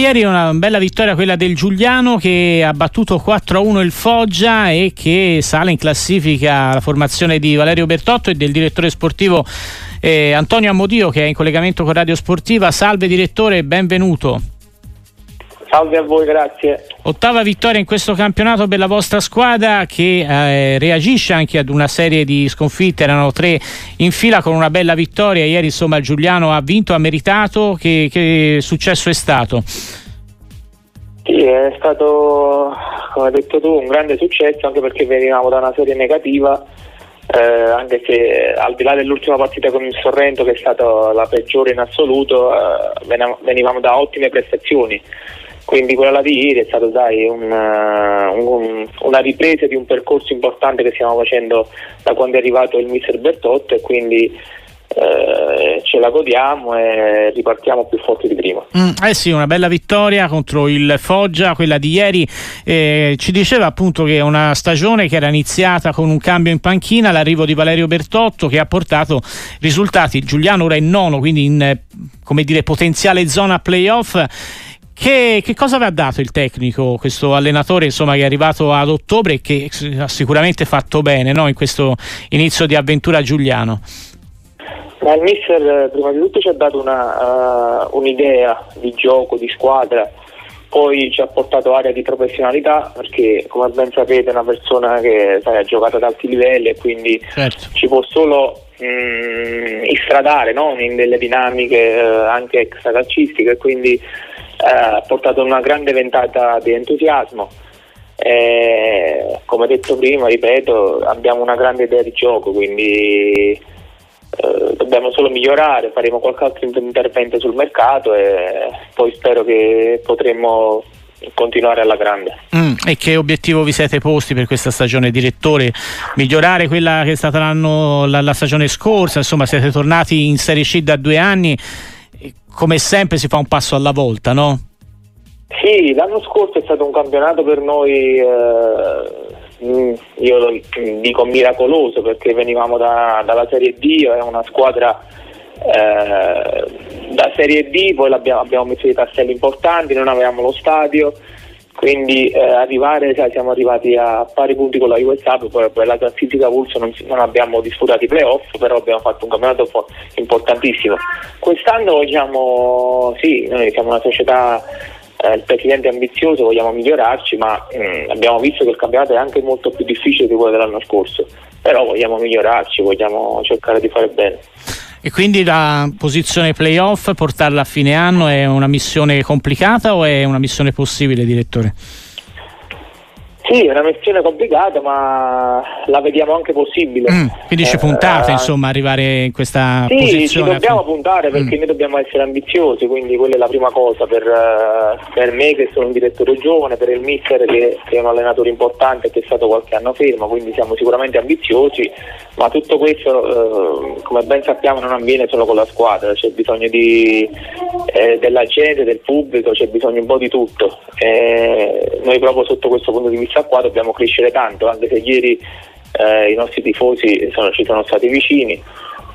Ieri una bella vittoria quella del Giuliano che ha battuto 4-1 il Foggia e che sale in classifica la formazione di Valerio Bertotto e del direttore sportivo eh, Antonio Amodio che è in collegamento con Radio Sportiva. Salve direttore, benvenuto. Salve a voi, grazie. Ottava vittoria in questo campionato per la vostra squadra che eh, reagisce anche ad una serie di sconfitte, erano tre in fila con una bella vittoria. Ieri insomma Giuliano ha vinto, ha meritato. Che, che successo è stato? Sì, è stato, come hai detto tu, un grande successo anche perché venivamo da una serie negativa. Eh, anche se al di là dell'ultima partita con il Sorrento che è stata la peggiore in assoluto, eh, venivamo da ottime prestazioni quindi quella di ieri è stata dai, un, un, una ripresa di un percorso importante che stiamo facendo da quando è arrivato il mister Bertotto e quindi eh, ce la godiamo e ripartiamo più forti di prima. Mm, eh sì, una bella vittoria contro il Foggia, quella di ieri. Eh, ci diceva appunto che è una stagione che era iniziata con un cambio in panchina, l'arrivo di Valerio Bertotto che ha portato risultati. Giuliano ora è nono, quindi in come dire, potenziale zona playoff che, che, cosa vi ha dato il tecnico, questo allenatore insomma, che è arrivato ad ottobre e che ha sicuramente fatto bene no? in questo inizio di avventura Giuliano? Ma il mister eh, prima di tutto ci ha dato una, uh, un'idea di gioco, di squadra, poi ci ha portato area di professionalità perché come ben sapete è una persona che sai, ha giocato ad alti livelli e quindi certo. ci può solo mh, mm, istradare no? in delle dinamiche uh, anche extracalcistiche quindi eh, ha portato una grande ventata di entusiasmo. E, come detto prima, ripeto, abbiamo una grande idea di gioco, quindi eh, dobbiamo solo migliorare, faremo qualche altro intervento sul mercato e poi spero che potremo continuare alla grande. Mm, e che obiettivo vi siete posti per questa stagione, direttore? Migliorare quella che è stata la, la stagione scorsa, insomma siete tornati in Serie C da due anni come sempre si fa un passo alla volta, no? Sì, l'anno scorso è stato un campionato per noi, eh, mm, io lo dico miracoloso perché venivamo da, dalla Serie D, è una squadra eh, da Serie D, poi abbiamo messo dei tasselli importanti, non avevamo lo stadio, quindi eh, arrivare, sai, siamo arrivati a pari punti con la US Up, poi la classifica Pulso non, non, abbiamo disputato i playoff, però abbiamo fatto un campionato importantissimo. Quest'anno diciamo, sì, noi siamo una società, eh, il presidente è ambizioso, vogliamo migliorarci, ma mh, mm, abbiamo visto che il campionato è anche molto più difficile di quello dell'anno scorso, però vogliamo migliorarci, vogliamo cercare di fare bene. E quindi la posizione playoff, portarla a fine anno è una missione complicata o è una missione possibile, direttore? Sì, è una missione complicata, ma la vediamo anche possibile. Mm, quindi ci puntate, eh, insomma, arrivare in questa sì, posizione? Sì, ci dobbiamo puntare perché mm. noi dobbiamo essere ambiziosi, quindi quella è la prima cosa per, eh, per me che sono un direttore giovane, per il mister che, che, è un allenatore importante che è stato qualche anno fermo, quindi siamo sicuramente ambiziosi, ma tutto questo, eh, come ben sappiamo, non avviene solo con la squadra, c'è bisogno di, eh, della gente, del pubblico, c'è bisogno un po' di tutto. noi proprio sotto questo punto di vista questa qua dobbiamo crescere tanto, anche se ieri eh, i nostri tifosi sono, ci sono stati vicini,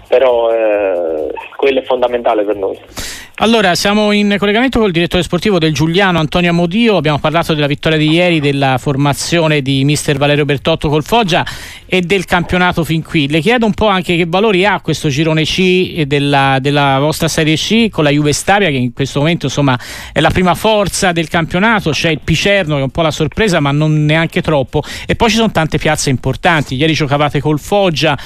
però eh, quello è fondamentale per noi. Allora, siamo in collegamento col direttore sportivo del Giuliano, Antonio Amodio. Abbiamo parlato della vittoria di ieri, della formazione di mister Valerio Bertotto col Foggia e del campionato fin qui. Le chiedo un po' anche che valori ha questo girone C della, della vostra Serie C con la Juve Stabia, che in questo momento insomma è la prima forza del campionato. C'è il Picerno, che è un po' la sorpresa, ma non neanche troppo. E poi ci sono tante piazze importanti. Ieri giocavate col Foggia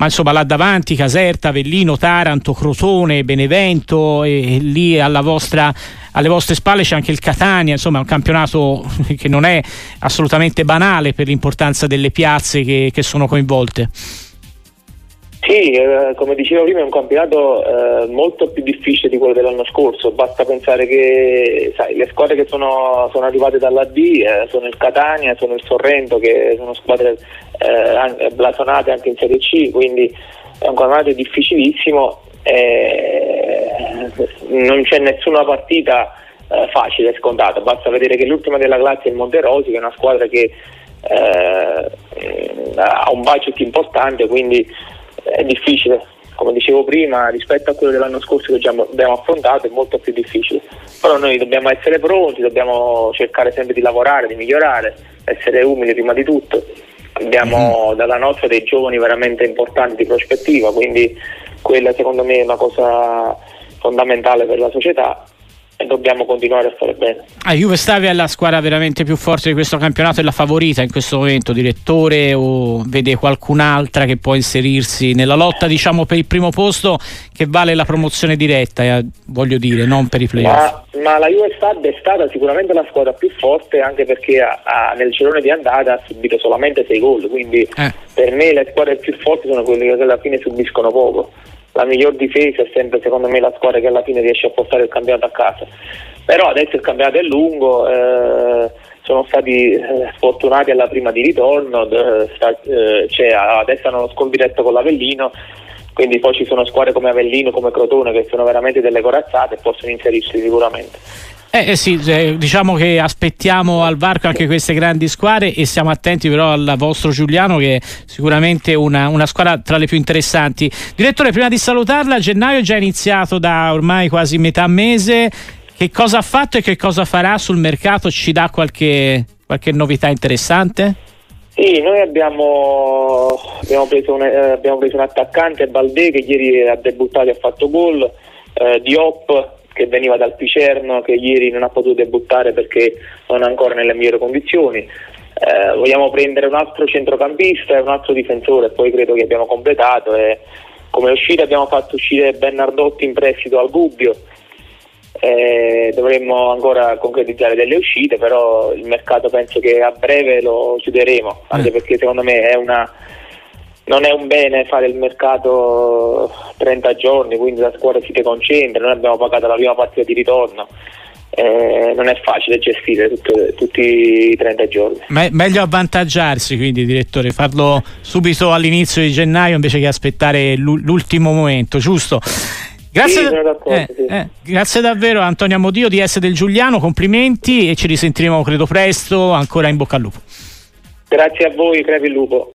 ma insomma là davanti Caserta, Avellino, Taranto, Crotone, Benevento e, e lì vostra, alle vostre spalle c'è anche il Catania, insomma è un campionato che non è assolutamente banale per l'importanza delle piazze che, che sono coinvolte. Sì, eh, come dicevo prima è un campionato eh, molto più difficile di quello dell'anno scorso, basta pensare che sai, le squadre che sono, sono arrivate dalla D eh, sono il Catania, sono il Sorrento che sono squadre eh, blasonate anche in Serie C, quindi è un campionato difficilissimo non c'è nessuna partita eh, facile, scontata, basta vedere che l'ultima della classe è il Monterosi che è una squadra che eh, ha un budget importante, quindi è difficile. come dicevo prima, rispetto a quello dell'anno scorso che già abbiamo affrontato è molto più difficile. Però noi dobbiamo essere pronti, dobbiamo cercare sempre di lavorare, di migliorare, essere umili prima di tutto. Abbiamo mm-hmm. dalla nostra dei giovani veramente importanti di prospettiva, quindi quella secondo me è una cosa fondamentale per la società e dobbiamo continuare a fare bene. Ah, Juve Stabia è la squadra veramente più forte di questo campionato, è la favorita in questo momento, direttore, o vede qualcun'altra che può inserirsi nella lotta diciamo, per il primo posto che vale la promozione diretta, eh, voglio dire, non per i playoff? Ma, ma la Juve Stabia è stata sicuramente la squadra più forte anche perché ha, ha, nel girone di andata ha subito solamente 6 gol, quindi eh. per me le squadre più forti sono quelle che alla fine subiscono poco la miglior difesa è sempre secondo me la squadra che alla fine riesce a portare il campionato a casa. Però adesso il campionato è lungo, eh, sono stati eh, sfortunati alla prima di ritorno, eh, cioè, adesso hanno uno scontro diretto con l'Avellino, quindi poi ci sono squadre come Avellino, come Crotone che sono veramente delle corazzate e possono inserirsi sicuramente. Eh, eh sì, eh, diciamo che aspettiamo al varco anche queste grandi squadre e siamo attenti però al vostro Giuliano che è sicuramente una, una squadra tra le più interessanti. Direttore, prima di salutarla, gennaio è già iniziato da ormai quasi metà mese. Che cosa ha fatto e che cosa farà sul mercato? Ci dà qualche, qualche novità interessante? Sì, noi abbiamo, abbiamo, preso un, eh, abbiamo, preso un, attaccante, Balde, che ieri ha debuttato e ha fatto gol, eh, Diop che veniva dal Picerno, che ieri non ha potuto debuttare perché non è ancora nelle migliori condizioni. Eh, vogliamo prendere un altro centrocampista e un altro difensore, poi credo che abbiamo completato. E come uscita abbiamo fatto uscire Bernardotti in prestito al Gubbio. Eh, dovremmo ancora concretizzare delle uscite, però il mercato penso che a breve lo chiuderemo, anche mm. perché secondo me è una non è un bene fare il mercato 30 giorni, quindi la squadra si deconcentra, noi abbiamo pagato la prima partita di ritorno. Eh, non è facile gestire tutte, tutti i 30 giorni. È meglio avvantaggiarsi quindi, direttore, farlo subito all'inizio di gennaio invece che aspettare l'ultimo momento, giusto? Grazie, sì, eh, sì. eh, grazie davvero Antonio Amodio di S del Giuliano, complimenti e ci risentiremo credo presto, ancora in bocca al lupo. Grazie a voi, crepi lupo.